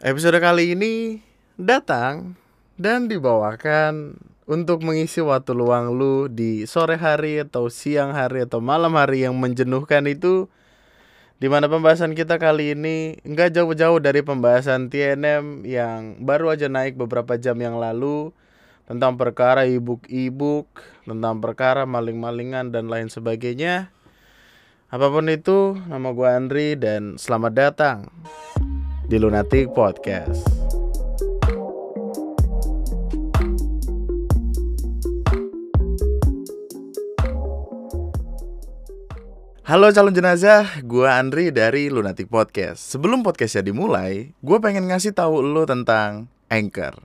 Episode kali ini datang dan dibawakan untuk mengisi waktu luang lu di sore hari atau siang hari atau malam hari yang menjenuhkan itu Di mana pembahasan kita kali ini nggak jauh-jauh dari pembahasan TNM yang baru aja naik beberapa jam yang lalu tentang perkara ibuk-ibuk, tentang perkara maling-malingan dan lain sebagainya. Apa pun itu, nama gue Andri dan selamat datang di Lunatic Podcast. Halo calon jenazah, gue Andri dari Lunatic Podcast. Sebelum podcastnya dimulai, gue pengen ngasih tahu lo tentang Anchor.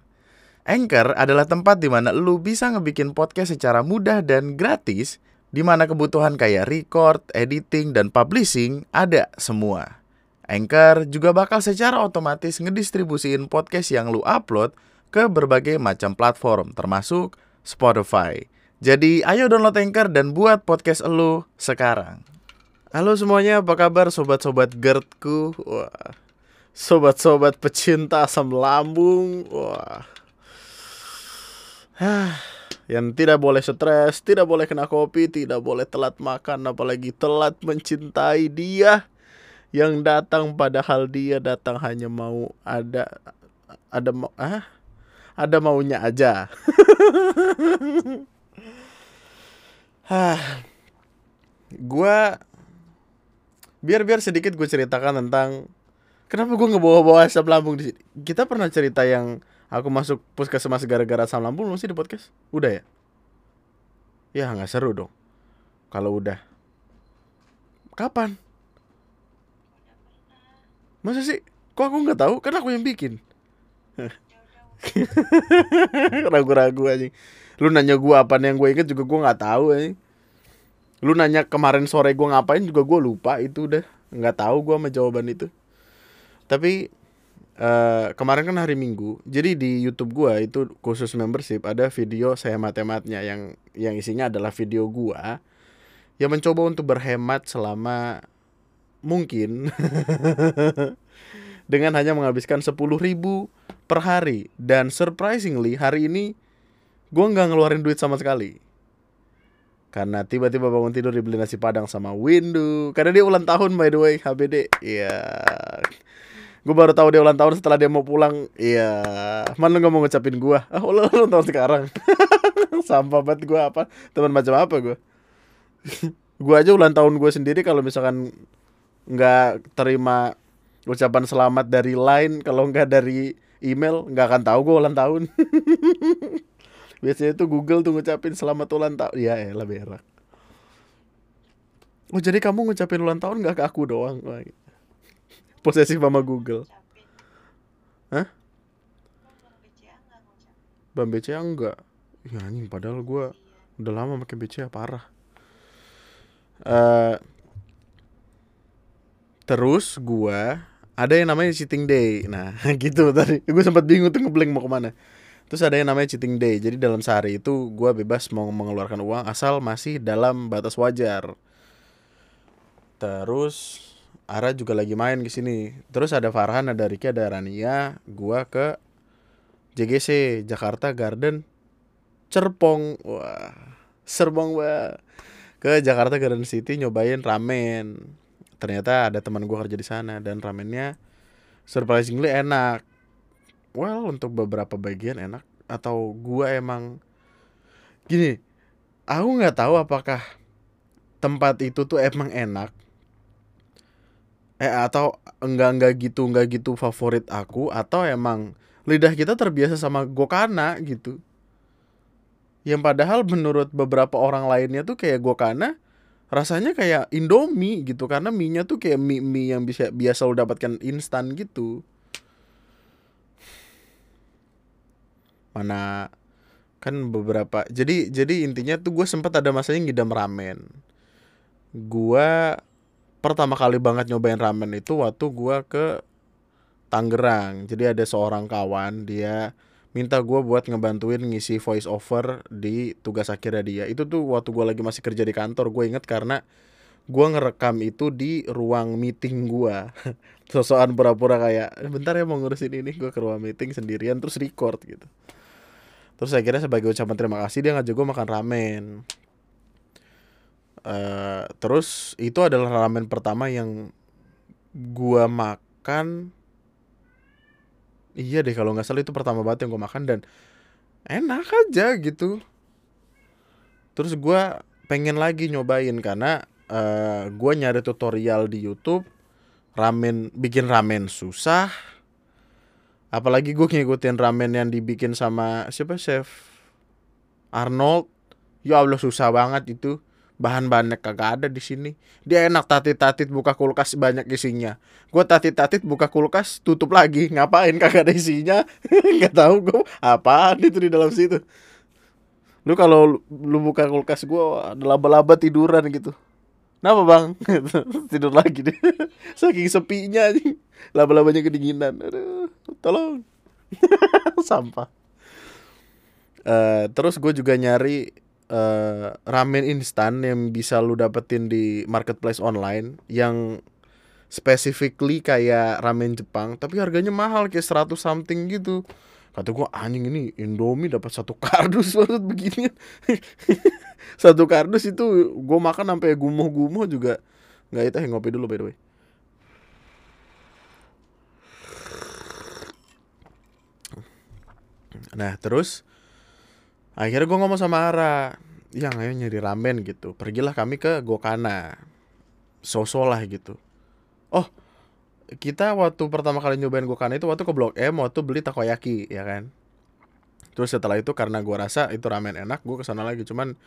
Anchor adalah tempat di mana lo bisa ngebikin podcast secara mudah dan gratis, di mana kebutuhan kayak record, editing, dan publishing ada semua. Anchor juga bakal secara otomatis ngedistribusiin podcast yang lu upload ke berbagai macam platform, termasuk Spotify. Jadi ayo download Anchor dan buat podcast lu sekarang. Halo semuanya, apa kabar sobat-sobat GERDku? Wah. Sobat-sobat pecinta asam lambung. Wah. Yang tidak boleh stres, tidak boleh kena kopi, tidak boleh telat makan, apalagi telat mencintai dia yang datang padahal dia datang hanya mau ada ada mau ah ada maunya aja. Hah. Gua biar biar sedikit gue ceritakan tentang kenapa gue ngebawa-bawa asam lambung di sini. Kita pernah cerita yang aku masuk puskesmas gara-gara asam lambung belum sih di podcast? Udah ya? Ya nggak seru dong. Kalau udah. Kapan? Masa sih? Kok aku nggak tahu? Kan aku yang bikin. Ragu-ragu aja. Lu nanya gua apa yang gue inget juga gua nggak tahu aja lu nanya kemarin sore gue ngapain juga gue lupa itu udah nggak tahu gue sama jawaban itu tapi uh, kemarin kan hari minggu jadi di YouTube gue itu khusus membership ada video saya matematnya yang yang isinya adalah video gue yang mencoba untuk berhemat selama mungkin. Dengan hanya menghabiskan sepuluh ribu per hari. Dan surprisingly hari ini gue nggak ngeluarin duit sama sekali. Karena tiba-tiba bangun tidur dibeli nasi padang sama Windu. Karena dia ulang tahun by the way HBD iya. Gue baru tahu dia ulang tahun setelah dia mau pulang. Iya. Mana lu nggak mau ngucapin gue ah ulang, ulang tahun sekarang. Sampah banget gue apa? Teman macam apa gue gue aja ulang tahun gue sendiri kalau misalkan nggak terima ucapan selamat dari line kalau nggak dari email nggak akan tahu gue ulang tahun Biasanya tuh Google tuh ngucapin selamat ulang tahun. Ya elah berak. Oh jadi kamu ngucapin ulang tahun gak ke aku doang? Gitu. Posesif sama Google. Hah? Bang BCA enggak. Ya anjing padahal gue udah lama pakai BCA parah. Uh, terus gue ada yang namanya cheating day. Nah gitu tadi. Gue sempat bingung tuh ngeblank mau ke mana. Terus ada yang namanya cheating day. Jadi dalam sehari itu gue bebas mau mengeluarkan uang asal masih dalam batas wajar. Terus Ara juga lagi main ke sini. Terus ada Farhan, ada Riki, ada Rania, gue ke JGC Jakarta Garden Cerpong. Wah, serbong wah. Ke Jakarta Garden City nyobain ramen. Ternyata ada teman gue kerja di sana dan ramennya surprisingly enak. Well untuk beberapa bagian enak atau gua emang gini aku nggak tahu apakah tempat itu tuh emang enak eh atau enggak enggak gitu enggak gitu favorit aku atau emang lidah kita terbiasa sama gokana gitu. Yang padahal menurut beberapa orang lainnya tuh kayak gokana rasanya kayak indomie gitu karena mie nya tuh kayak mie mie yang bisa biasa lo dapatkan instan gitu. Mana kan beberapa jadi jadi intinya tuh gue sempat ada masanya ngidam ramen. Gue pertama kali banget nyobain ramen itu waktu gue ke Tangerang. Jadi ada seorang kawan dia minta gue buat ngebantuin ngisi voice over di tugas akhirnya dia. Itu tuh waktu gue lagi masih kerja di kantor gue inget karena gua ngerekam itu di ruang meeting gua. Sosokan pura-pura kayak bentar ya mau ngurusin ini. Gua ke ruang meeting sendirian terus record gitu. Terus akhirnya sebagai ucapan terima kasih dia ngajak gua makan ramen. Uh, terus itu adalah ramen pertama yang gua makan iya deh kalau nggak salah itu pertama banget yang gua makan dan enak aja gitu. Terus gua pengen lagi nyobain karena uh, gua nyari tutorial di YouTube ramen bikin ramen susah. Apalagi gue ngikutin ramen yang dibikin sama siapa chef Arnold. Ya Allah susah banget itu bahan-bahannya kagak ada di sini. Dia enak tatit-tatit buka kulkas banyak isinya. Gue tatit-tatit buka kulkas tutup lagi. Ngapain kagak ada isinya? Nggak tahu gue apa itu di dalam situ? Lu kalau lu buka kulkas gue ada laba-laba tiduran gitu. Kenapa bang? Tidur lagi deh. Saking sepinya Laba-labanya kedinginan. Aduh Tolong. Sampah. Uh, Terus gue juga nyari uh, Ramen instan Yang bisa lu dapetin di marketplace online Yang Specifically kayak ramen Jepang Tapi harganya mahal Kayak 100 something gitu. Kata gue anjing ini Indomie dapat satu kardus maksud begini. Satu kardus itu gue makan sampai gumoh-gumoh juga. Nggak itu ngopi dulu by the way. Nah terus akhirnya gue ngomong sama Ara yang ayo nyari ramen gitu. Pergilah kami ke Gokana. Sosok lah gitu. Oh kita waktu pertama kali nyobain Gokana itu waktu ke Blok M waktu beli takoyaki ya kan? Terus setelah itu karena gue rasa itu ramen enak gue ke sana lagi. Cuman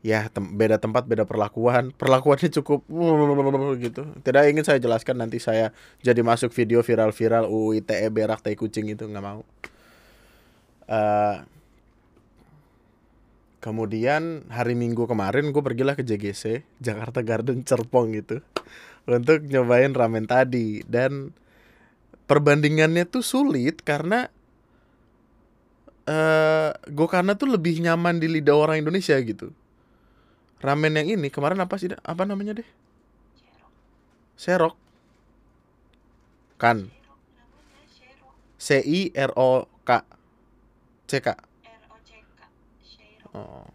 ya tem beda tempat beda perlakuan. Perlakuannya cukup gitu. Tidak ingin saya jelaskan nanti saya jadi masuk video viral-viral UITE berak tai kucing itu nggak mau. Uh, kemudian hari minggu kemarin gue pergilah ke JGC Jakarta Garden Cerpong gitu untuk nyobain ramen tadi. Dan perbandingannya tuh sulit karena uh, gue karena tuh lebih nyaman di lidah orang Indonesia gitu. Ramen yang ini kemarin apa sih apa namanya deh serok. Kan? C I R O K. C K oh.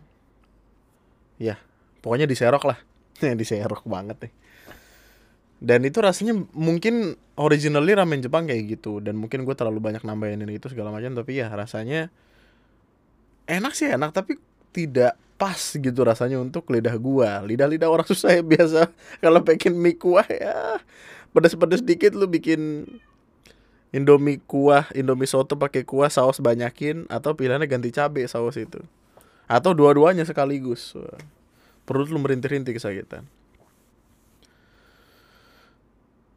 Ya pokoknya diserok lah. Diserok banget deh. Dan itu rasanya mungkin originally ramen Jepang kayak gitu. Dan mungkin gue terlalu banyak nambahin itu segala macam. Tapi ya rasanya enak sih enak. Tapi tidak pas gitu rasanya untuk lidah gua. Lidah-lidah orang susah ya biasa. Kalau pengen mie kuah ya pedas-pedas dikit lu bikin Indomie kuah, Indomie soto pakai kuah saus banyakin atau pilihannya ganti cabe saus itu. Atau dua-duanya sekaligus. Perut lu merintih-rintih kesakitan.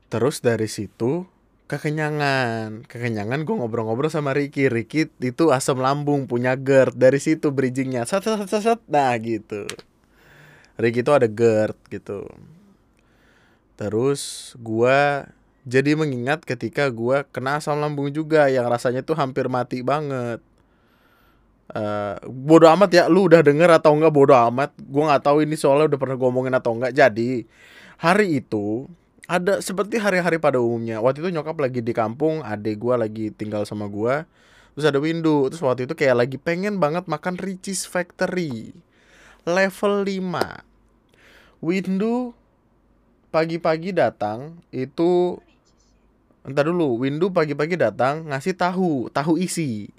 Terus dari situ kekenyangan. Kekenyangan gue ngobrol-ngobrol sama Ricky. Ricky itu asam lambung punya GERD. Dari situ bridgingnya. Sat sat sat sat nah gitu. Ricky itu ada GERD gitu. Terus gue jadi mengingat ketika gue kena asam lambung juga yang rasanya tuh hampir mati banget Uh, bodo amat ya lu udah denger atau enggak bodo amat. Gue nggak tahu ini soalnya udah pernah ngomongin atau enggak. Jadi hari itu ada seperti hari-hari pada umumnya. Waktu itu nyokap lagi di kampung adik gue lagi tinggal sama gue terus ada windu. Terus waktu itu kayak lagi pengen banget makan Ricis Factory. Level 5 windu pagi-pagi datang itu entar dulu. Windu pagi-pagi datang ngasih tahu. Tahu isi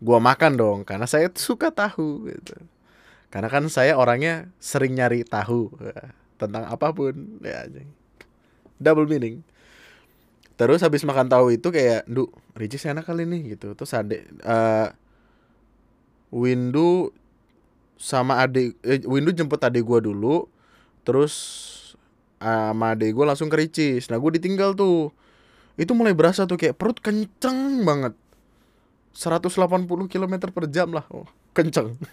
gua makan dong karena saya suka tahu gitu. Karena kan saya orangnya sering nyari tahu eh, tentang apa pun ya double meaning. Terus habis makan tahu itu kayak du Ricis enak kali nih gitu. Terus adek uh, Windu sama adik eh, Windu jemput adik gue dulu terus uh, sama adik gue langsung ke Ricis. Nah gue ditinggal tuh. Itu mulai berasa tuh kayak perut kenceng banget 180 km per jam lah. Oh, kenceng.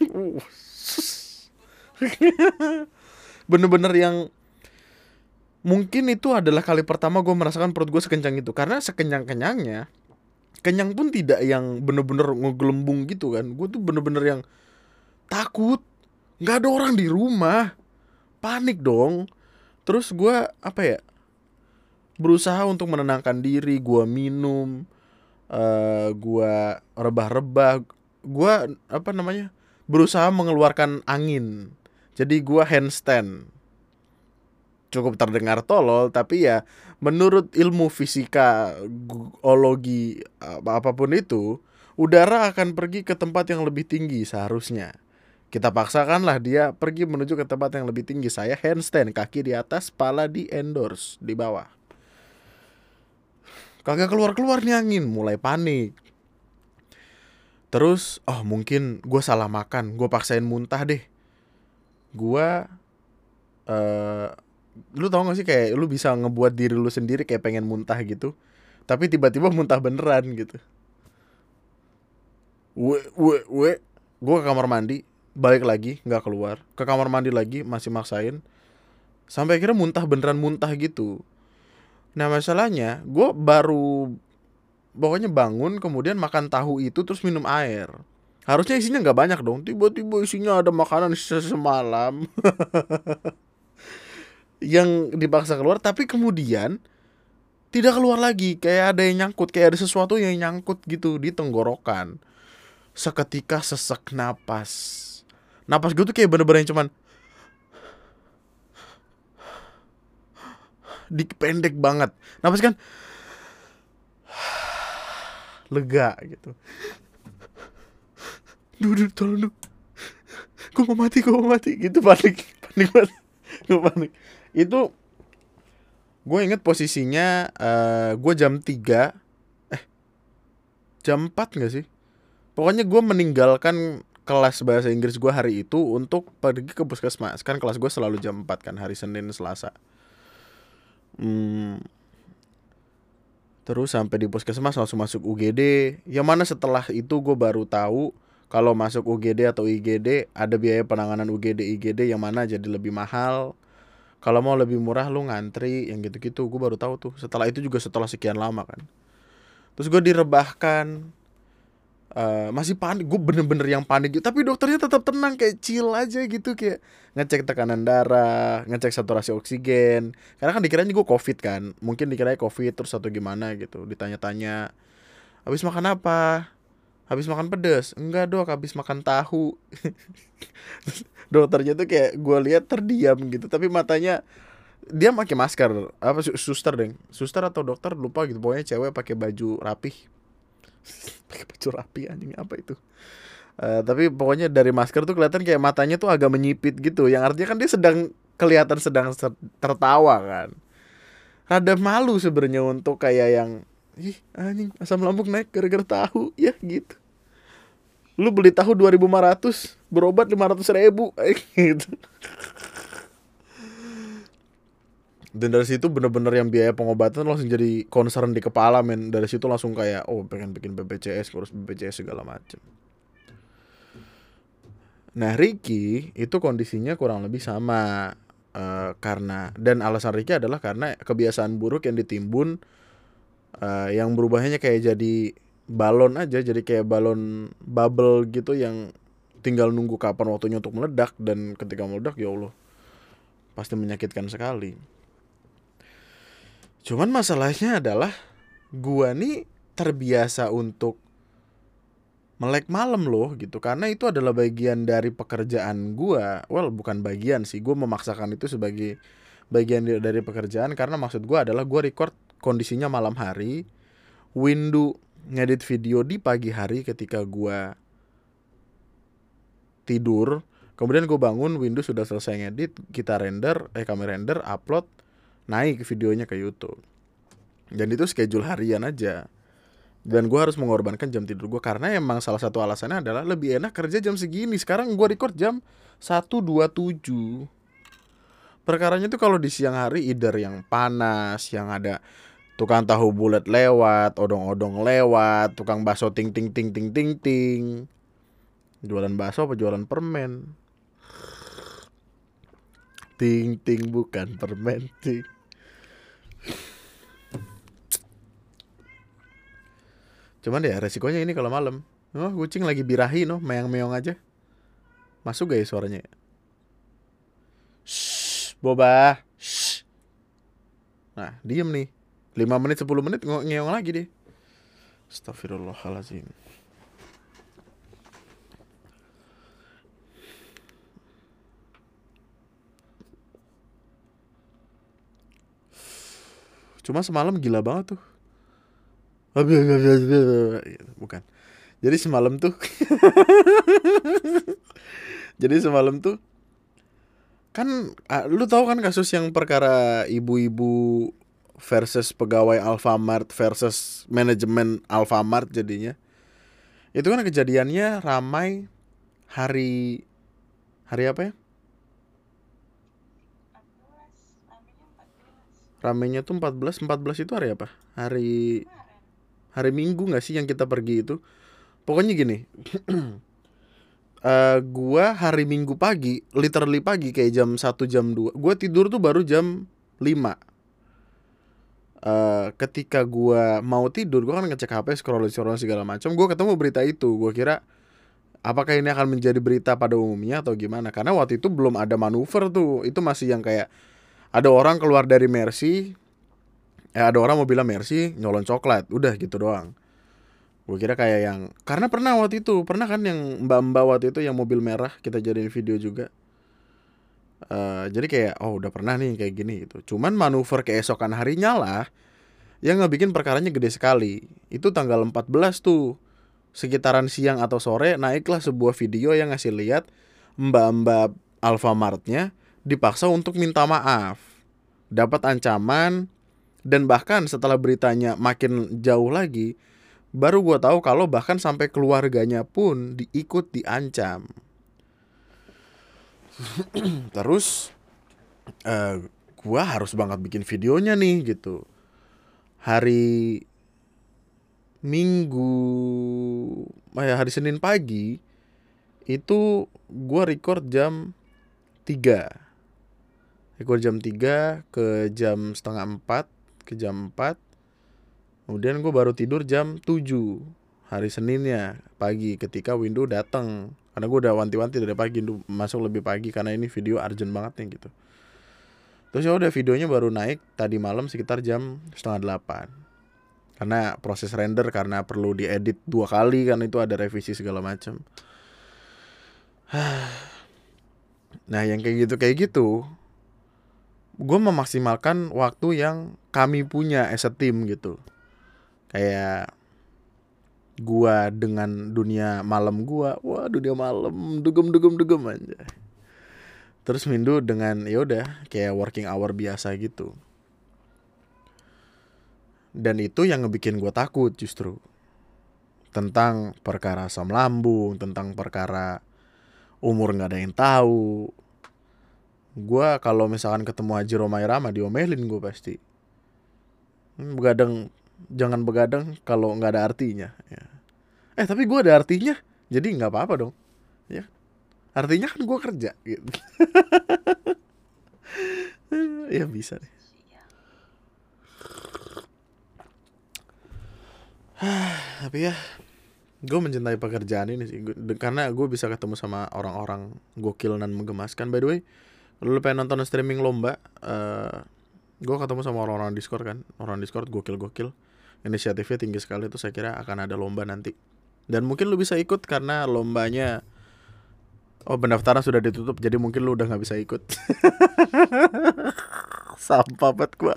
Bener-bener yang mungkin itu adalah kali pertama gue merasakan perut gue sekencang itu. Karena sekenyang kenyangnya kenyang pun tidak yang bener-bener ngegelembung gitu kan. Gue tuh bener-bener yang takut. Nggak ada orang di rumah. Panik dong. Terus gue apa ya berusaha untuk menenangkan diri gue minum uh, gue rebah-rebah gue apa namanya berusaha mengeluarkan angin. Jadi gue handstand. Cukup terdengar tolol tapi ya menurut ilmu fisika geologi apa pun itu udara akan pergi ke tempat yang lebih tinggi seharusnya. Kita paksakanlah dia pergi menuju ke tempat yang lebih tinggi. Saya handstand kaki di atas kepala di endorse di bawah kagak keluar keluar nih angin mulai panik Terus, oh mungkin gue salah makan, gue paksain muntah deh. Gue, uh, lu tau gak sih kayak lu bisa ngebuat diri lu sendiri kayak pengen muntah gitu. Tapi tiba-tiba muntah beneran gitu. We, we, we, gue ke kamar mandi, balik lagi, nggak keluar. Ke kamar mandi lagi, masih maksain. Sampai akhirnya muntah beneran muntah gitu. Nah masalahnya, gue baru pokoknya bangun kemudian makan tahu itu terus minum air. Harusnya isinya nggak banyak dong. Tiba-tiba isinya ada makanan semalam. Yang dipaksa keluar tapi kemudian tidak keluar lagi. Kayak ada yang nyangkut kayak ada sesuatu yang nyangkut gitu di tenggorokan. Seketika sesek napas. Napas gue tuh kayak bener-bener cuman dipendek banget. Napas kan? Lega gitu. Duh, tolong duh. Gue mau mati gue mau mati. Gitu panik panik banget gue panik. Itu gue inget posisinya uh, gue jam 3 eh jam 4 gak sih? Pokoknya gue meninggalkan kelas bahasa Inggris gue hari itu untuk pergi ke puskesmas. Kan kelas gue selalu jam 4 kan hari Senin Selasa hmm, terus sampai di puskesmas langsung masuk UGD yang mana setelah itu gue baru tahu kalau masuk UGD atau IGD ada biaya penanganan UGD IGD yang mana jadi lebih mahal. Kalau mau lebih murah lu ngantri yang gitu-gitu. Gue baru tahu tuh. Setelah itu juga setelah sekian lama kan. Terus gue direbahkan Uh, masih panik gue bener-bener yang panik gitu. Tapi dokternya tetap tenang kayak chill aja gitu kayak ngecek tekanan darah ngecek saturasi oksigen. Karena kan dikiranya gue covid kan mungkin dikiranya covid terus atau gimana gitu ditanya-tanya habis makan apa? Habis makan pedas enggak dok habis makan tahu. Dokternya tuh kayak gue lihat terdiam gitu tapi matanya dia pakai masker. Apa suster deng? Suster atau dokter lupa gitu. Pokoknya cewek pakai baju rapih pakai baju rapi anjing apa itu? Uh, tapi pokoknya dari masker tuh kelihatan kayak matanya tuh agak menyipit gitu. Yang artinya kan dia sedang kelihatan sedang tertawa kan. Ada malu sebenarnya untuk kayak yang ih anjing asam lambung naik gara-gara tahu. Ya gitu. Lu beli tahu 2500 berobat 500 ribu. Gitu dan dari situ bener-bener yang biaya pengobatan langsung jadi concern di kepala men. Dari situ langsung kayak oh pengen bikin BPJS ngurus BPJS segala macem. Nah Ricky itu kondisinya kurang lebih sama uh, karena dan alasan Ricky adalah karena kebiasaan buruk yang ditimbun uh, yang berubahnya kayak jadi balon aja jadi kayak balon bubble gitu yang tinggal nunggu kapan waktunya untuk meledak dan ketika meledak ya Allah pasti menyakitkan sekali Cuman masalahnya adalah gua nih terbiasa untuk melek malam loh gitu. Karena itu adalah bagian dari pekerjaan gua. Well, bukan bagian sih, gua memaksakan itu sebagai bagian dari pekerjaan. Karena maksud gua adalah gua record kondisinya malam hari, window ngedit video di pagi hari ketika gua tidur, kemudian gue bangun Windows sudah selesai ngedit, kita render, eh kami render, upload, naik videonya ke YouTube. Dan itu schedule harian aja. Dan gue harus mengorbankan jam tidur gue karena emang salah satu alasannya adalah lebih enak kerja jam segini. Sekarang gue record jam 1.27 perkaranya tuh kalau di siang hari either yang panas yang ada tukang tahu bulat lewat odong-odong lewat tukang bakso ting ting ting ting ting ting. Jualan bakso apa jualan permen? Ting ting bukan permen ting Cuman ya resikonya ini kalau malam. Oh, kucing lagi birahi no, meong-meong aja. Masuk gak ya suaranya? Shh, boba. Shh. Nah, diem nih. 5 menit 10 menit nge- ngeong lagi deh. Astagfirullahalazim. Cuma semalam gila banget tuh. Bukan. Jadi semalam tuh Jadi semalam tuh kan ah, lu tahu kan kasus yang perkara ibu-ibu versus pegawai Alfamart versus manajemen Alfamart jadinya. Itu kan kejadiannya ramai hari hari apa ya? 14 namanya 14 Ramainya tuh 14, 14 itu hari apa? Hari hari Minggu nggak sih yang kita pergi itu? Pokoknya gini. eh gua hari Minggu pagi, literally pagi kayak jam 1 jam 2. Gua tidur tuh baru jam 5. Eh ketika gua mau tidur, gua kan ngecek HP, scroll-scroll segala macam. Gua ketemu berita itu. Gua kira apakah ini akan menjadi berita pada umumnya atau gimana? Karena waktu itu belum ada manuver tuh. Itu masih yang kayak ada orang keluar dari Mercy, eh ada orang mau bilang Mercy nyolong coklat, udah gitu doang. Gue kira kayak yang karena pernah waktu itu, pernah kan yang mbak-mbak waktu itu yang mobil merah kita jadiin video juga. Eh jadi kayak oh udah pernah nih kayak gini gitu. Cuman manuver keesokan harinya lah yang ngebikin perkaranya gede sekali. Itu tanggal 14 tuh. Sekitaran siang atau sore naiklah sebuah video yang ngasih lihat mbak-mbak Alfamartnya dipaksa untuk minta maaf. Dapat ancaman dan bahkan setelah beritanya makin jauh lagi baru gua tahu kalau bahkan sampai keluarganya pun diikut diancam. Terus eh gua harus banget bikin videonya nih gitu. Hari Minggu eh, hari Senin pagi itu gua record jam 3. Record jam 3 ke jam setengah 4 ke jam 4 Kemudian gue baru tidur jam 7 hari Seninnya pagi ketika Windu datang. Karena gue udah wanti-wanti dari pagi masuk lebih pagi karena ini video urgent banget nih gitu. Terus ya udah videonya baru naik tadi malam sekitar jam setengah delapan. Karena proses render karena perlu diedit dua kali kan itu ada revisi segala macam. Nah yang kayak gitu kayak gitu gue memaksimalkan waktu yang kami punya as a team gitu. Kayak gua dengan dunia malam gua wah dunia malam dugem dugem dugem aja terus Mindu dengan ya udah kayak working hour biasa gitu. Dan itu yang ngebikin gua takut justru. Tentang perkara asam lambung tentang perkara umur nggak ada yang tahu gua kalau misalkan ketemu Haji Romai Rama diomelin gue pasti. Hmm, begadang jangan begadang kalau nggak ada artinya ya. eh tapi gue ada artinya jadi nggak apa-apa dong ya. Artinya kan gue kerja gitu. Ya bisa deh. Tapi ya gue mencintai pekerjaan ini sih. Karena gue bisa ketemu sama orang-orang gokil dan menggemaskan. By the way kalau lu pengen nonton streaming lomba eh gue ketemu sama orang-orang discord kan. Orang discord gokil-gokil. Inisiatifnya tinggi sekali itu saya kira akan ada lomba nanti. Dan mungkin lu bisa ikut karena lombanya oh pendaftaran sudah ditutup jadi mungkin lu udah nggak bisa ikut. Sampah banget gue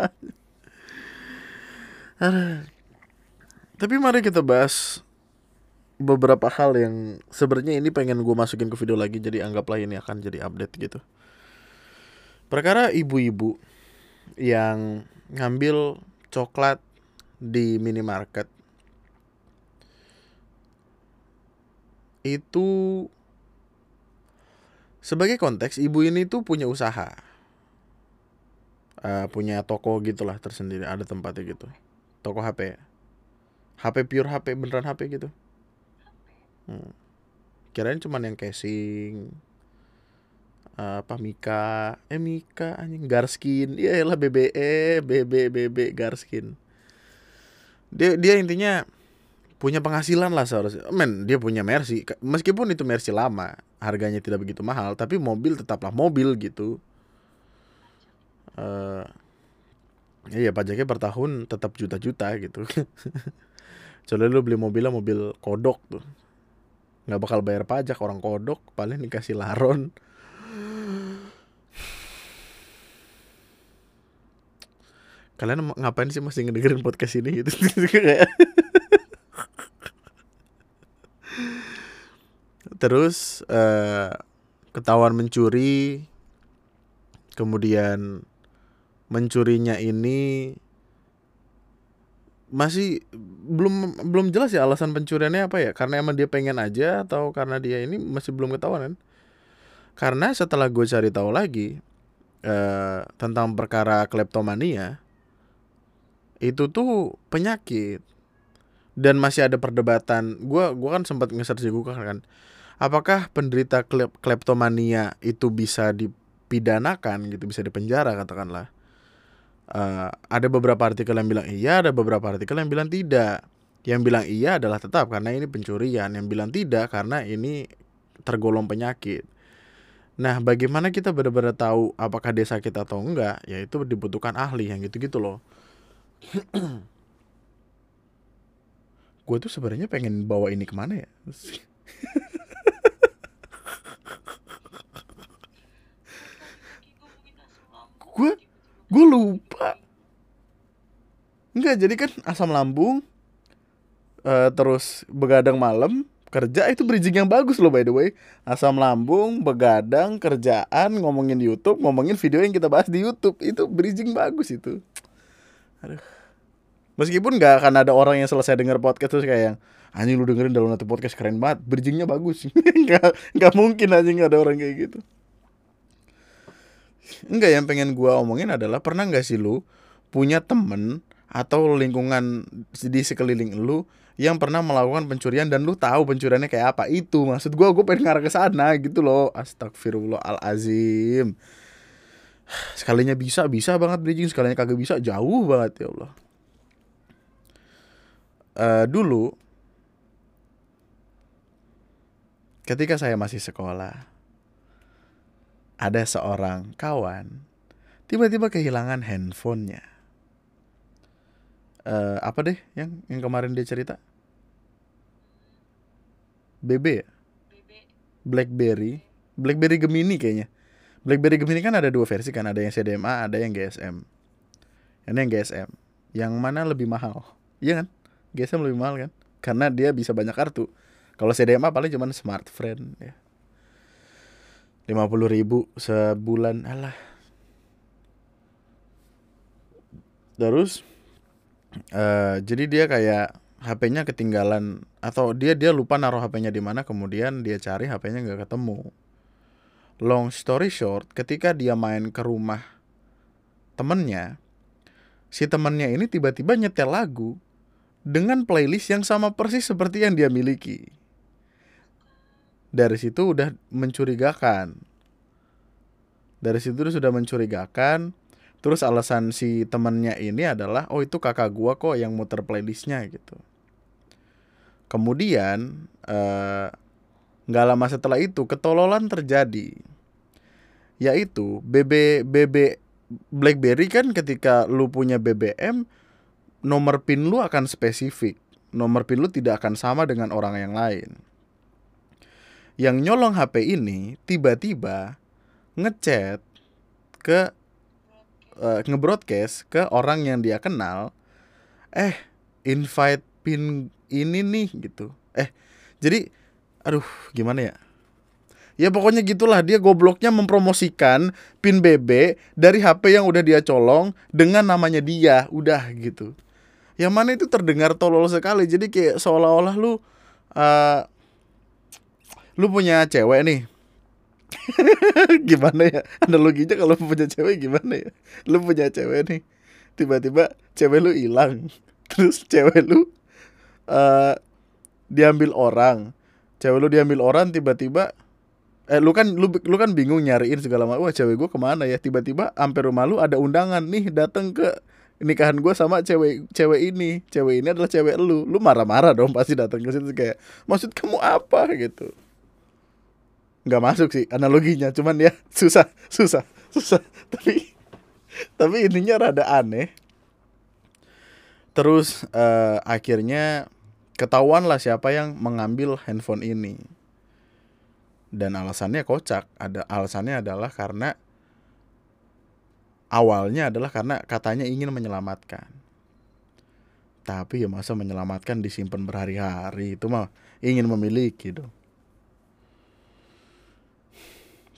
tapi mari kita bahas beberapa hal yang sebenarnya ini pengen gue masukin ke video lagi jadi anggaplah ini akan jadi update gitu. Perkara ibu-ibu yang ngambil coklat di minimarket. Itu sebagai konteks ibu ini tuh punya usaha. Eh, punya toko gitulah tersendiri ada tempatnya gitu. Toko HP HP pure HP beneran HP gitu. Hmm. Kirain cuman yang casing apa Mika eh Mika anjing Garskin ya lah BBE BB BB Garskin dia dia intinya punya penghasilan lah seharusnya men dia punya Mercy meskipun itu Mercy lama harganya tidak begitu mahal tapi mobil tetaplah mobil gitu eh Iya pajaknya per tahun tetap juta-juta gitu. Kecuali lu beli mobilnya mobil kodok tuh. Nggak bakal bayar pajak orang kodok, paling dikasih laron. Kalian ngapain sih masih ngedengerin podcast ini gitu? Terus eh, ketahuan mencuri, kemudian mencurinya ini masih belum belum jelas ya alasan pencuriannya apa ya karena emang dia pengen aja atau karena dia ini masih belum ketahuan kan karena setelah gue cari tahu lagi eh, tentang perkara kleptomania itu tuh penyakit dan masih ada perdebatan gue gua kan sempat nge-search di Google kan apakah penderita klep kleptomania itu bisa dipidanakan gitu bisa dipenjara katakanlah Eh, ada beberapa artikel yang bilang iya, ada beberapa artikel yang bilang tidak. Yang bilang iya adalah tetap karena ini pencurian, yang bilang tidak karena ini tergolong penyakit. Nah, bagaimana kita benar-benar tahu apakah dia sakit atau enggak? Ya itu dibutuhkan ahli yang gitu-gitu loh. Gue tuh sebenarnya pengen bawa ini ke mana ya? Gue gue lupa. Enggak, jadi kan asam lambung eh, terus begadang malam kerja itu bridging yang bagus loh by the way. Asam lambung, begadang, kerjaan, ngomongin YouTube, ngomongin video yang kita bahas di YouTube itu bridging bagus itu. Aduh. Meskipun nggak akan ada orang yang selesai denger podcast terus kayak yang anjing lu dengerin dalam satu podcast keren banget, bridgingnya bagus. Nggak nggak mungkin anjing ada orang kayak gitu. Enggak yang pengen gua omongin adalah pernah nggak sih lu punya temen atau lingkungan di sekeliling lu yang pernah melakukan pencurian dan lu tahu pencuriannya kayak apa itu maksud gua gue pengen ngarah ke sana gitu loh astagfirullahalazim sekalinya bisa bisa banget bridging sekalinya kagak bisa jauh banget ya Allah Eh, dulu ketika saya masih sekolah ada seorang kawan tiba-tiba kehilangan handphonenya. Eh, apa deh yang yang kemarin dia cerita? BB ya? BlackBerry. BlackBerry Gemini kayaknya. BlackBerry Gemini kan ada dua versi kan, ada yang CDMA, ada yang GSM. Ini yang GSM. Yang mana lebih mahal? Iya kan? GSM lebih mahal kan? Karena dia bisa banyak kartu. Kalau CDMA paling cuman smart friend ya. 50 ribu sebulan alah terus eh jadi dia kayak HP-nya ketinggalan atau dia dia lupa naruh HP-nya di mana kemudian dia cari HP-nya nggak ketemu long story short ketika dia main ke rumah temennya si temennya ini tiba-tiba nyetel lagu dengan playlist yang sama persis seperti yang dia miliki dari situ udah mencurigakan. Dari situ sudah mencurigakan. Terus alasan si temennya ini adalah, oh itu kakak gua kok yang muter playlistnya gitu. Kemudian eh, nggak lama setelah itu ketololan terjadi, yaitu BB BB BlackBerry kan ketika lu punya BBM nomor PIN lu akan spesifik. Nomor PIN lu tidak akan sama dengan orang yang lain. Yang nyolong HP ini tiba-tiba ngechat ke uh, ngebroadcast ke orang yang dia kenal. Eh invite pin ini nih gitu. Eh jadi aduh gimana ya? Ya pokoknya gitulah dia gobloknya mempromosikan pin BB dari HP yang udah dia colong dengan namanya dia. Udah gitu yang mana itu terdengar tolol sekali. Jadi kayak seolah-olah lu uh, lu punya cewek nih. Gimana ya? Analoginya kalau punya cewek gimana ya? Lu punya cewek nih tiba-tiba cewek lu hilang. Terus cewek lu uh, diambil orang. Cewek lu diambil orang tiba-tiba eh lu kan lu lu kan bingung nyariin segala macam. Wah cewek gua ke mana ya? Tiba-tiba hampir rumah lu ada undangan nih datang ke nikahan gue sama cewek cewek ini. Cewek ini adalah cewek lu. Lu marah-marah dong pasti datang ke situ kayak maksud kamu apa? gitu. Nggak masuk sih analoginya cuman ya susah susah susah. Tapi tapi ininya rada aneh. Terus eh, akhirnya ketahuan lah siapa yang mengambil handphone ini. Dan alasannya kocak. Ada alasannya adalah karena awalnya adalah karena katanya ingin menyelamatkan. Tapi ya masa menyelamatkan disimpan berhari-hari itu mah ingin memiliki dong.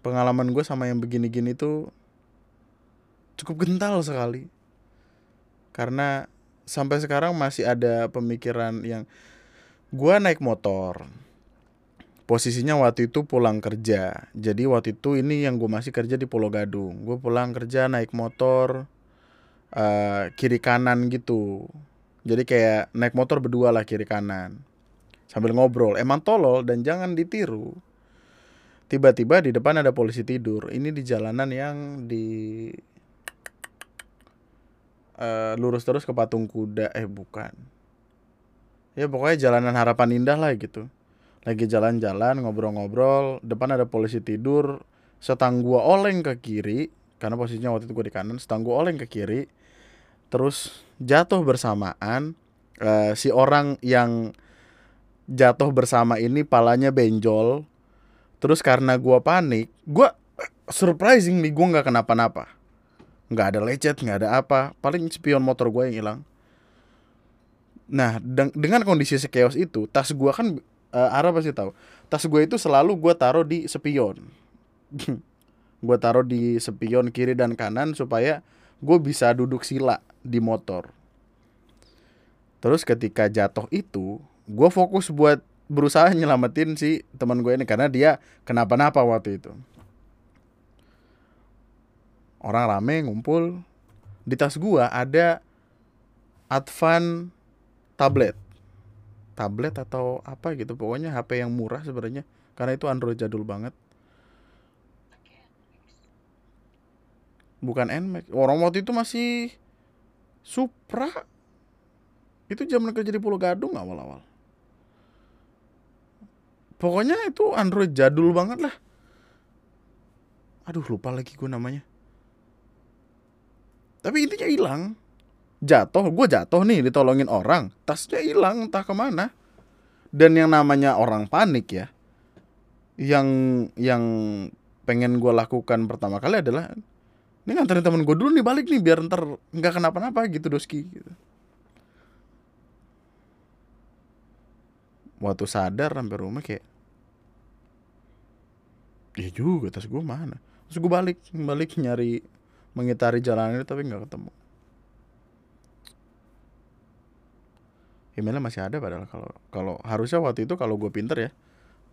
Pengalaman gue sama yang begini-gini tuh cukup gental sekali. Karena sampai sekarang masih ada pemikiran yang gua naik motor posisinya waktu itu pulang kerja. Jadi waktu itu ini yang gue masih kerja di Pulau Gadung. Gue pulang kerja naik motor eh, kiri kanan gitu. Jadi kayak naik motor berdua lah kiri kanan. Sambil ngobrol. Emang tolol dan jangan ditiru. Tiba-tiba di depan ada polisi tidur. Ini di jalanan yang di eh, lurus terus ke patung kuda. Eh bukan. Ya pokoknya jalanan harapan indah lah gitu lagi jalan-jalan ngobrol-ngobrol depan ada polisi tidur setang gua oleng ke kiri karena posisinya waktu itu gua di kanan setang gua oleng ke kiri terus jatuh bersamaan eh, si orang yang jatuh bersama ini palanya benjol terus karena gua panik gua surprising nih gua nggak kenapa-napa. Nggak ada lecet nggak ada apa paling spion motor gue yang hilang. Nah deng- dengan kondisi sekeos itu tas gue kan eh, Ara pasti tahu. Tas gue itu selalu gue taruh di spion. Gue taruh di spion kiri dan kanan supaya gue bisa duduk sila di motor. Terus ketika jatuh itu gue fokus buat berusaha nyelamatin si teman gue ini karena dia kenapa-napa waktu itu. Orang rame ngumpul. Di tas gua ada Advan tablet tablet atau apa gitu. Pokoknya HP yang murah sebenarnya. Karena itu Android jadul banget. Bukan Nmax orang waktu itu masih Supra. Itu zaman kerja di Pulau Gadung awal-awal. Pokoknya itu Android jadul banget lah. Aduh lupa lagi gue namanya. Tapi intinya hilang jatuh gue jatuh nih ditolongin orang tasnya hilang entah ke mana. Dan yang namanya orang panik ya yang yang pengen gue lakukan pertama kali adalah ini nganterin temen gue dulu nih balik nih biar ntar nggak kenapa-napa gitu doski gitu. waktu sadar sampai rumah kayak ya juga tas gue mana? Terus gue balik balik nyari mengitari jalan itu tapi nggak ketemu emailnya masih ada padahal kalau kalau harusnya waktu itu kalau gue pinter ya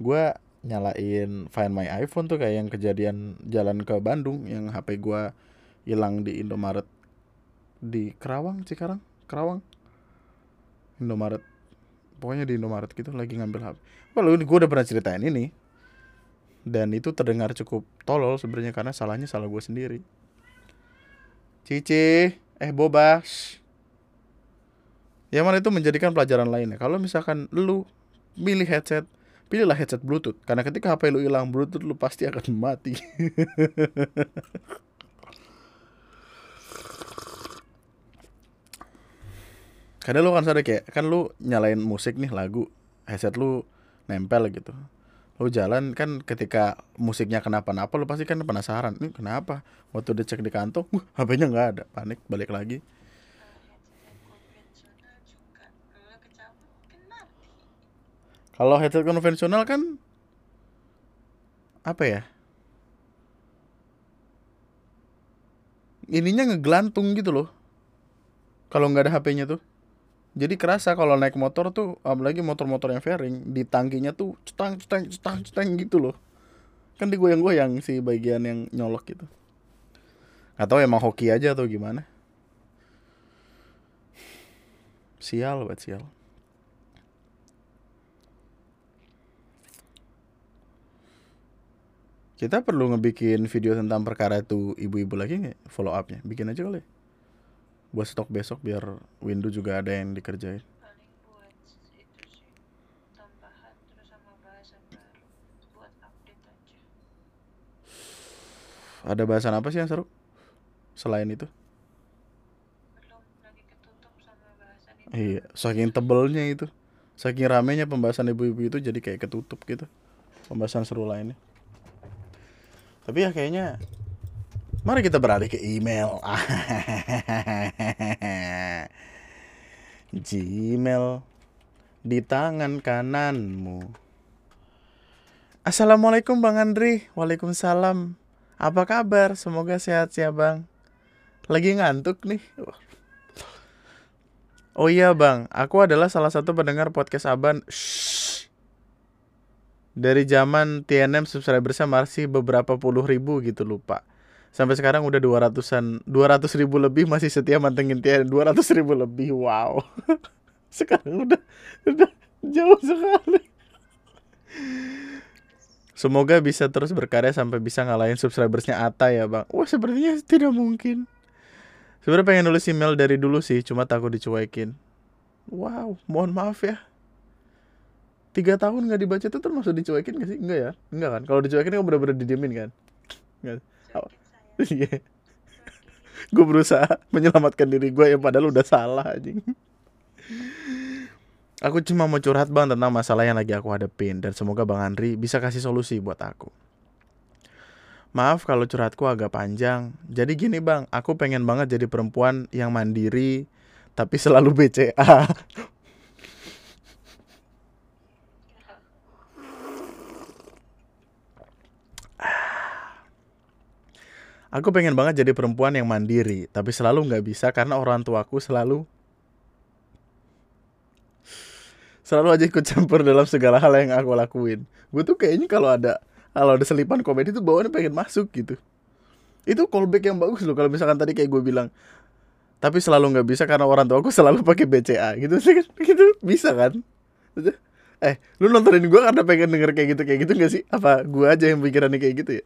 gue nyalain Find My iPhone tuh kayak yang kejadian jalan ke Bandung yang HP gue hilang di Indomaret di Kerawang Cikarang Kerawang. Indomaret pokoknya di Indomaret gitu lagi ngambil HP Walau gue udah pernah ceritain ini. Dan itu terdengar cukup tolol sebenarnya karena salahnya salah gue sendiri. Cici eh Bobas yang mana itu menjadikan pelajaran lainnya kalau misalkan lu milih headset pilihlah headset bluetooth. Karena ketika HP lu hilang bluetooth lu pasti akan mati. Kadang lu kan sadar kayak kan lu nyalain musik nih lagu headset lu nempel gitu. Lu jalan kan ketika musiknya kenapa-napa lu pasti kan penasaran. Ini kenapa? Waktu dia cek di kantong HP-nya nggak ada. Panik balik lagi kalau headset konvensional kan apa ya? Ininya ngegelantung gitu loh. Kalau nggak ada HP-nya tuh. Jadi kerasa kalau naik motor tuh apalagi motor-motor yang fairing di tangkinya tuh cetang cetang cetang cetang gitu loh. Kan digoyang-goyang si bagian yang nyolok gitu. Tahu emang hoki aja atau gimana. Sial buat sial kita perlu ngebikin video tentang perkara itu ibu-ibu lagi nggak? Follow upnya. Bikin aja kali. Buat stok besok biar window juga ada yang dikerjain. Ada bahasan apa sih yang seru? Selain itu. Iya, saking tebelnya itu. Saking ramenya pembahasan ibu-ibu itu jadi kayak ketutup gitu. Pembahasan seru lainnya. Tapi ya kayaknya mari kita beralih ke email. Gmail di tangan kananmu. Assalamualaikum Bang Andri. Waalaikumsalam. Apa kabar? Semoga sehat ya Bang. Lagi ngantuk nih. Oh iya Bang, aku adalah salah satu pendengar podcast Aban. Shh. Dari zaman TNM subscribersnya masih beberapa puluh ribu gitu lupa. Sampai sekarang udah 200-an, 200 ribu lebih masih setia mantengin TNM. 200 ribu lebih, wow. Sekarang udah, udah jauh sekali. Semoga bisa terus berkarya sampai bisa ngalahin subscribersnya Ata ya bang. Wah sepertinya tidak mungkin. Sebenarnya pengen nulis email dari dulu sih, cuma takut dicuekin. Wow, mohon maaf ya. Tiga tahun nggak dibaca itu termasuk dicuekin gak sih? Enggak ya? Enggak kan? Kalau dicuekin kan bener-bener didiemin kan? Enggak. Iya. gue berusaha menyelamatkan diri gue yang padahal udah salah anjing. Aku cuma mau curhat bang tentang masalah yang lagi aku hadepin dan semoga bang Andri bisa kasih solusi buat aku. Maaf kalau curhatku agak panjang. Jadi gini bang, aku pengen banget jadi perempuan yang mandiri tapi selalu BCA. Aku pengen banget jadi perempuan yang mandiri, tapi selalu nggak bisa karena orang tuaku selalu selalu aja ikut campur dalam segala hal yang aku lakuin. Gue tuh kayaknya kalau ada kalau ada selipan komedi tuh bawaannya pengen masuk gitu. Itu callback yang bagus loh kalau misalkan tadi kayak gue bilang tapi selalu nggak bisa karena orang tua aku selalu pakai BCA gitu kan? Gitu bisa kan? Eh lu nontonin gue karena pengen denger kayak gitu kayak gitu gak sih? Apa gue aja yang pikirannya kayak gitu ya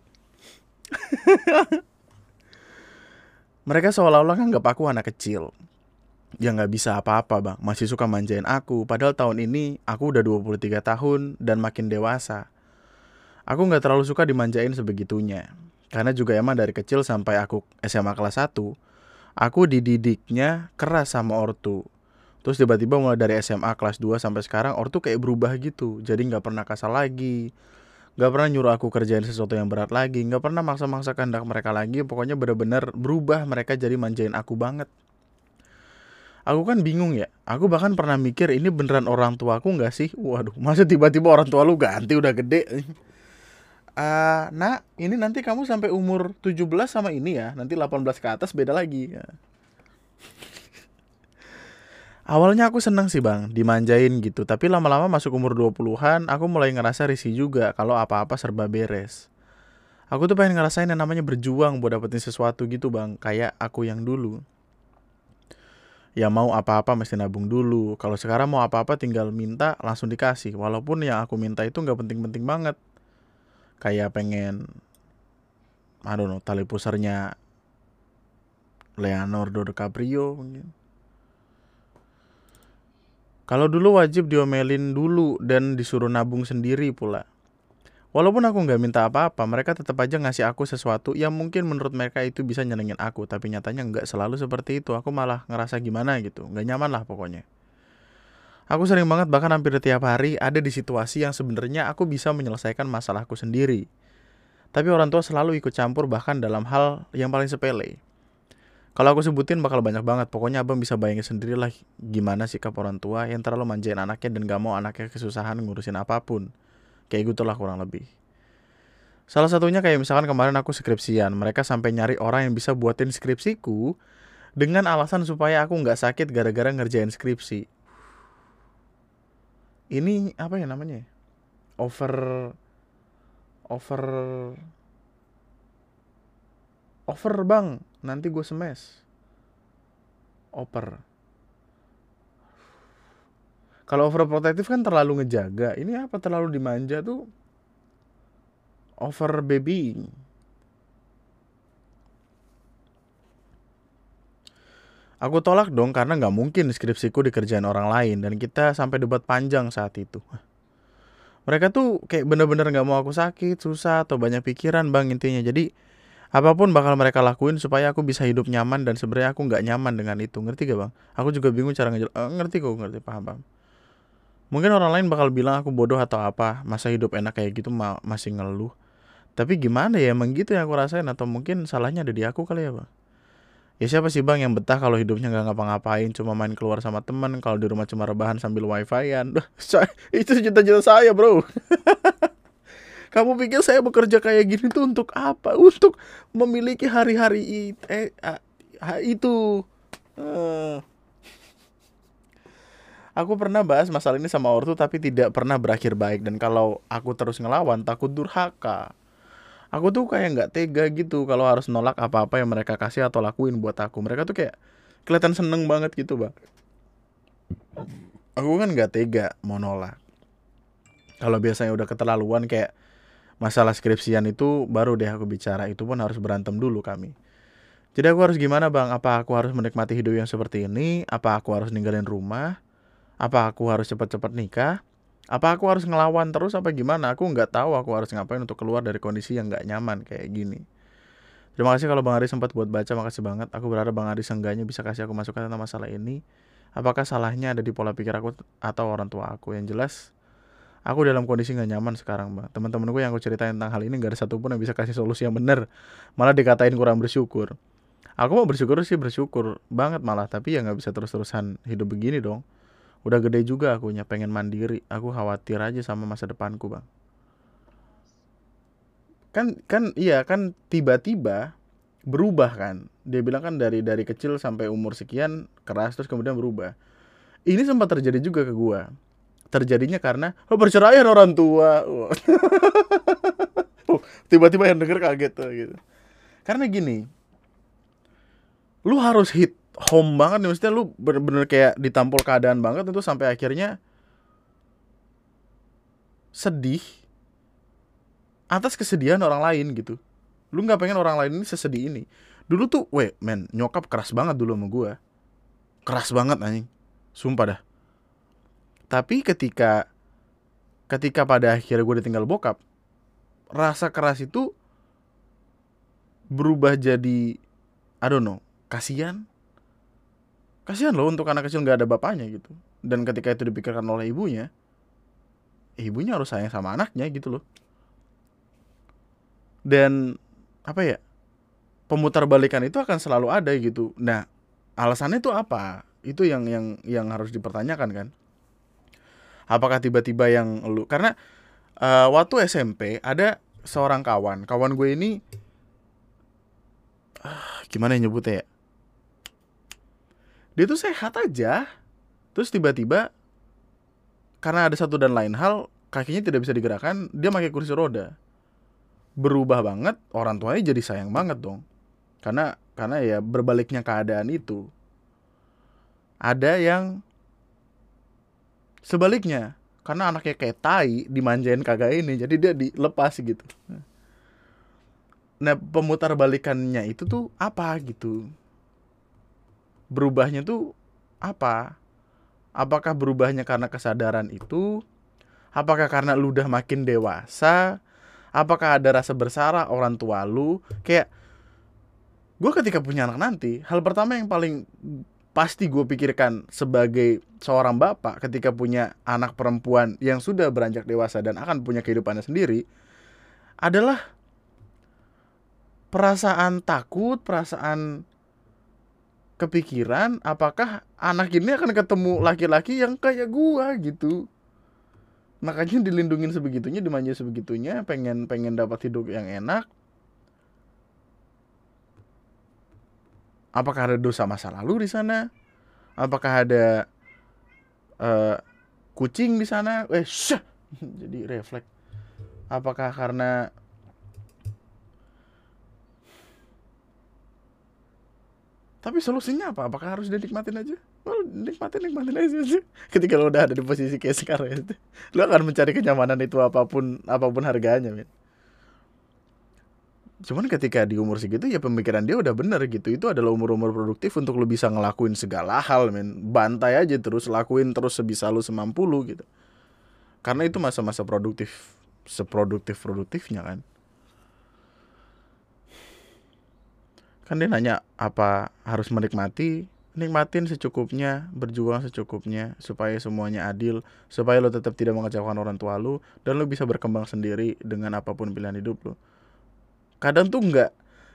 mereka seolah-olah nganggap aku anak kecil. Yang nggak bisa apa-apa bang. Masih suka manjain aku. Padahal tahun ini aku udah 23 tahun dan makin dewasa. Aku nggak terlalu suka dimanjain sebegitunya. Karena juga emang dari kecil sampai aku SMA kelas 1 aku dididiknya keras sama ortu. Terus tiba-tiba mulai dari SMA kelas 2 sampai sekarang ortu kayak berubah gitu. Jadi nggak pernah kasar lagi nggak pernah nyuruh aku kerjain sesuatu yang berat lagi. Nggak pernah maksa-maksa kehendak mereka lagi. Pokoknya bener-bener berubah mereka jadi manjain aku banget. Aku kan bingung ya. Aku bahkan pernah mikir ini beneran orang tua aku nggak sih? Waduh masa tiba-tiba orang tua lu ganti udah gede? Uh, nak ini nanti kamu sampai umur 17 sama ini ya. Nanti 18 ke atas beda lagi. Awalnya aku seneng sih bang, dimanjain gitu. Tapi lama-lama masuk umur 20-an, aku mulai ngerasa risih juga kalau apa-apa serba beres. Aku tuh pengen ngerasain yang namanya berjuang buat dapetin sesuatu gitu bang, kayak aku yang dulu. Ya mau apa-apa mesti nabung dulu. Kalau sekarang mau apa-apa tinggal minta langsung dikasih. Walaupun yang aku minta itu nggak penting-penting banget. Kayak pengen, I don't tali pusarnya Leonardo DiCaprio mungkin kalau dulu wajib diomelin dulu dan disuruh nabung sendiri pula. Walaupun aku nggak minta apa-apa, mereka tetap aja ngasih aku sesuatu yang mungkin menurut mereka itu bisa nyenengin aku, tapi nyatanya nggak selalu seperti itu. Aku malah ngerasa gimana gitu, nggak nyaman lah pokoknya. Aku sering banget bahkan hampir tiap hari ada di situasi yang sebenarnya aku bisa menyelesaikan masalahku sendiri. Tapi orang tua selalu ikut campur bahkan dalam hal yang paling sepele. Kalau aku sebutin bakal banyak banget. Pokoknya abang bisa bayangin sendiri lah gimana sikap orang tua yang terlalu manjain anaknya dan gak mau anaknya kesusahan ngurusin apa pun. Kayak gitu lah kurang lebih. Salah satunya kayak misalkan kemarin aku skripsian. Mereka sampai nyari orang yang bisa buatin skripsiku dengan alasan supaya aku nggak sakit gara-gara ngerjain skripsi. Ini apa ya namanya? Over over over bang nanti gue smash oper. Kalau overprotective kan terlalu ngejaga. Ini apa terlalu dimanja tuh? Over baby Aku tolak dong karena nggak mungkin skripsiku dikerjain orang lain dan kita sampai debat panjang saat itu. Mereka tuh kayak bener-bener nggak mau aku sakit, susah atau banyak pikiran bang intinya. Jadi apa pun bakal mereka lakuin supaya aku bisa hidup nyaman dan sebenarnya aku nggak nyaman dengan itu. Ngerti gak bang? Aku juga bingung cara ngejel eh, ngerti kok ngerti paham paham. Mungkin orang lain bakal bilang aku bodoh atau apa masa hidup enak kayak gitu ma masih ngeluh. Tapi gimana ya emang gitu yang aku rasain? Atau mungkin salahnya ada di aku kali ya bang? Ya siapa sih bang yang betah kalau hidupnya nggak ngapa-ngapain cuma main keluar sama temen kalau di rumah cuma rebahan sambil wifi-an? Itu cita-cita saya bro Kamu pikir saya bekerja kayak gini tuh untuk apa? Untuk memiliki hari-hari it eh, itu. Uh. Aku pernah bahas masalah ini sama ortu tapi tidak pernah berakhir baik dan kalau aku terus ngelawan takut durhaka. Aku tuh kayak nggak tega gitu kalau harus nolak apa-apa yang mereka kasih atau lakuin buat aku. Mereka tuh kayak kelihatan seneng banget gitu, Bang. Aku kan nggak tega mau nolak. Kalau biasanya udah keterlaluan kayak masalah skripsian itu baru deh aku bicara itu pun harus berantem dulu kami. Jadi aku harus gimana bang? Apa aku harus menikmati hidup yang seperti ini? Apa aku harus ninggalin rumah? Apa aku harus cepat-cepat nikah? Apa aku harus ngelawan terus apa gimana? Aku nggak tahu aku harus ngapain untuk keluar dari kondisi yang nggak nyaman kayak gini. Terima kasih kalau bang Ari sempat buat baca makasih banget. Aku berharap bang Ari seenggaknya bisa kasih aku masukan tentang masalah ini. Apakah salahnya ada di pola pikir aku atau orang tua aku? Yang jelas aku dalam kondisi nggak nyaman sekarang mbak. Teman-teman gue yang aku ceritain tentang hal ini nggak ada satupun yang bisa kasih solusi yang benar malah dikatain kurang bersyukur. Aku mau bersyukur sih bersyukur banget malah. Tapi ya nggak bisa terus-terusan hidup begini dong. Udah gede juga akunya pengen mandiri. Aku khawatir aja sama masa depanku bang. Kan kan iya kan tiba-tiba berubah kan? Dia bilang kan dari dari kecil sampai umur sekian keras terus kemudian berubah. Ini sempat terjadi juga ke gua terjadinya karena oh, perceraian orang tua. tiba-tiba yang denger kaget tuh gitu. Karena gini, lu harus hit home banget nih, maksudnya lu bener-bener kayak ditampol keadaan banget itu sampai akhirnya sedih atas kesedihan orang lain gitu. Lu nggak pengen orang lain ini sesedih ini. Dulu tuh, weh, men, nyokap keras banget dulu sama gue. Keras banget anjing. Sumpah dah tapi ketika ketika pada akhirnya gue ditinggal bokap rasa keras itu berubah jadi I don't know kasihan. Kasihan loh untuk anak kecil nggak ada bapaknya gitu. Dan ketika itu dipikirkan oleh ibunya ibunya harus sayang sama anaknya gitu loh. Dan apa ya pemutar balikan itu akan selalu ada gitu. Nah alasannya itu apa? Itu yang yang yang harus dipertanyakan kan apakah tiba-tiba yang lu karena uh, waktu SMP ada seorang kawan kawan gue ini uh, gimana yang nyebutnya ya? Dia tuh sehat aja terus tiba-tiba karena ada satu dan lain hal kakinya tidak bisa digerakkan dia pakai kursi roda. Berubah banget orang tuanya jadi sayang banget dong. Karena karena ya berbaliknya keadaan itu ada yang Sebaliknya, karena anaknya kayak tai dimanjain kagak ini, jadi dia dilepas gitu. Nah, pemutar balikannya itu tuh apa gitu? Berubahnya tuh apa? Apakah berubahnya karena kesadaran itu? Apakah karena lu udah makin dewasa? Apakah ada rasa bersalah orang tua lu? Kayak gue ketika punya anak nanti, hal pertama yang paling pasti gue pikirkan sebagai seorang bapak ketika punya anak perempuan yang sudah beranjak dewasa dan akan punya kehidupannya sendiri adalah perasaan takut, perasaan kepikiran apakah anak ini akan ketemu laki-laki yang kayak gua gitu. Makanya dilindungin sebegitunya, dimanja sebegitunya, pengen pengen dapat hidup yang enak. Apakah ada dosa masa lalu di sana? Apakah ada uh, kucing di sana? Eh, syah! jadi refleks. Apakah karena Tapi solusinya apa? Apakah harus dinikmatin aja? Oh, nikmatin, nikmatin aja. Ketika lo udah ada di posisi kayak sekarang itu, lo akan mencari kenyamanan itu apa pun, apa pun harganya, men cuman ketika di umur segitu ya pemikiran dia udah bener gitu. Itu adalah umur-umur produktif untuk lu bisa ngelakuin segala hal men. Bantai aja terus lakuin terus sebisa lu semampu lu gitu. Karena itu masa-masa produktif seproduktif produktifnya kan. Kan dia nanya apa harus menikmati? Nikmatin secukupnya berjuang secukupnya supaya semuanya adil supaya lo tetap tidak mengecewakan orang tua lo dan lo bisa berkembang sendiri dengan apa pun pilihan hidup lo kadang tuh nggak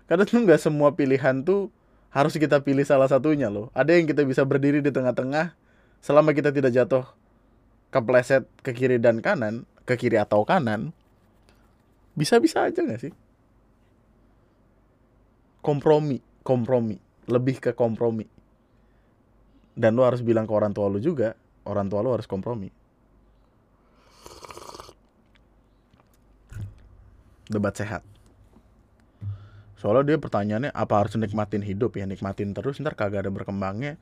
kadang tuh nggak semua pilihan tuh harus kita pilih salah satunya loh. Ada yang kita bisa berdiri di tengah-tengah selama kita tidak jatuh kepleset ke kiri dan kanan ke kiri atau kanan bisa-bisa aja nggak sih? Kompromi kompromi. Lebih ke kompromi. Dan lo harus bilang ke orang tua lo juga orang tua lo harus kompromi. Debat sehat soalnya dia pertanyaannya apa harus nikmatin hidup ya? Nikmatin terus ntar kagak ada berkembangnya.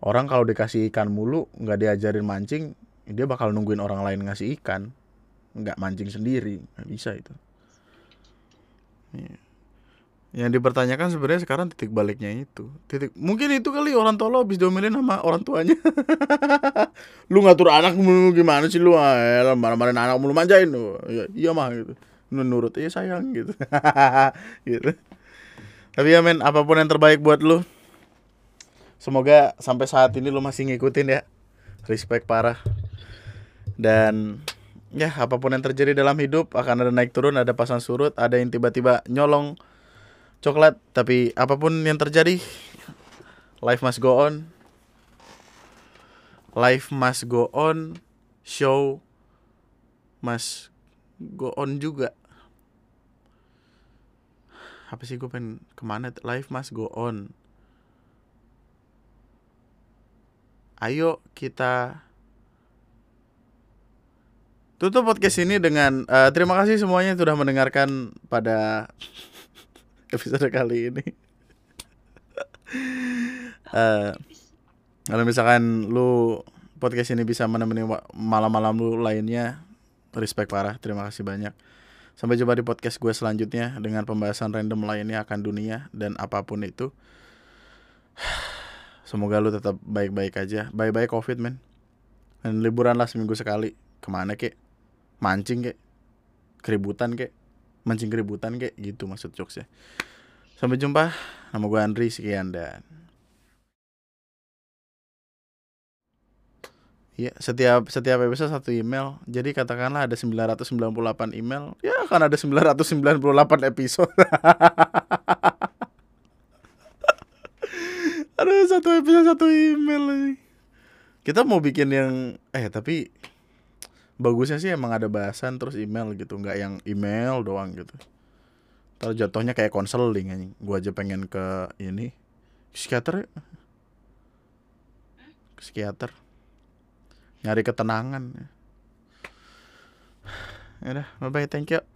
Orang kalau dikasih ikan mulu nggak diajarin mancing dia bakal nungguin orang lain ngasih ikan. Nggak mancing sendiri nggak bisa itu. Iya. yang dipertanyakan sebenarnya sekarang titik baliknya itu. Titik mungkin itu kali orang tua lo habis diomelin sama orang tuanya. Lu ngatur anak gimana sih lu? Ah, marah-marahin anak mulu manjain. Lu iya, iya mah gitu menurut iya sayang gitu. Gitu. Tapi ya men apa pun yang terbaik buat lu semoga sampai saat ini lu masih ngikutin ya. Respect parah. Dan ya apa pun yang terjadi dalam hidup akan ada naik turun ada pasang surut ada yang tiba-tiba nyolong coklat. Tapi apa pun yang terjadi life must go on. Life must go on. Show must go on juga. Apa sih gue pengen ke mana? Life must go on. Ayo kita tutup podcast ini dengan eh, terima kasih semuanya yang sudah mendengarkan pada episode kali ini. Eh, kalau misalkan lu podcast ini bisa menemani malam-malam lu lainnya, respect parah. Terima kasih banyak. Sampai jumpa di podcast gue selanjutnya dengan pembahasan random lainnya akan dunia dan apa pun itu. Semoga lu tetap baik-baik aja. Bye-bye COVID, men. Dan liburan lah seminggu sekali. Ke mana kek? Mancing kek? Keributan kek? Mancing keributan kek? Gitu maksud jokesnya. Sampai jumpa. Nama gue Andri. Sekian dan... Iya, setiap setiap episode satu email. Jadi katakanlah ada 998 email, ya akan ada 998 episode. ada satu episode satu email lagi. Kita mau bikin yang eh tapi bagusnya sih emang ada bahasan terus email gitu, nggak yang email doang gitu. Ntar jatuhnya kayak konseling anjing. Gua aja pengen ke ini psikiater ya. Nyari ketenangan. Ya udah bye bye thank you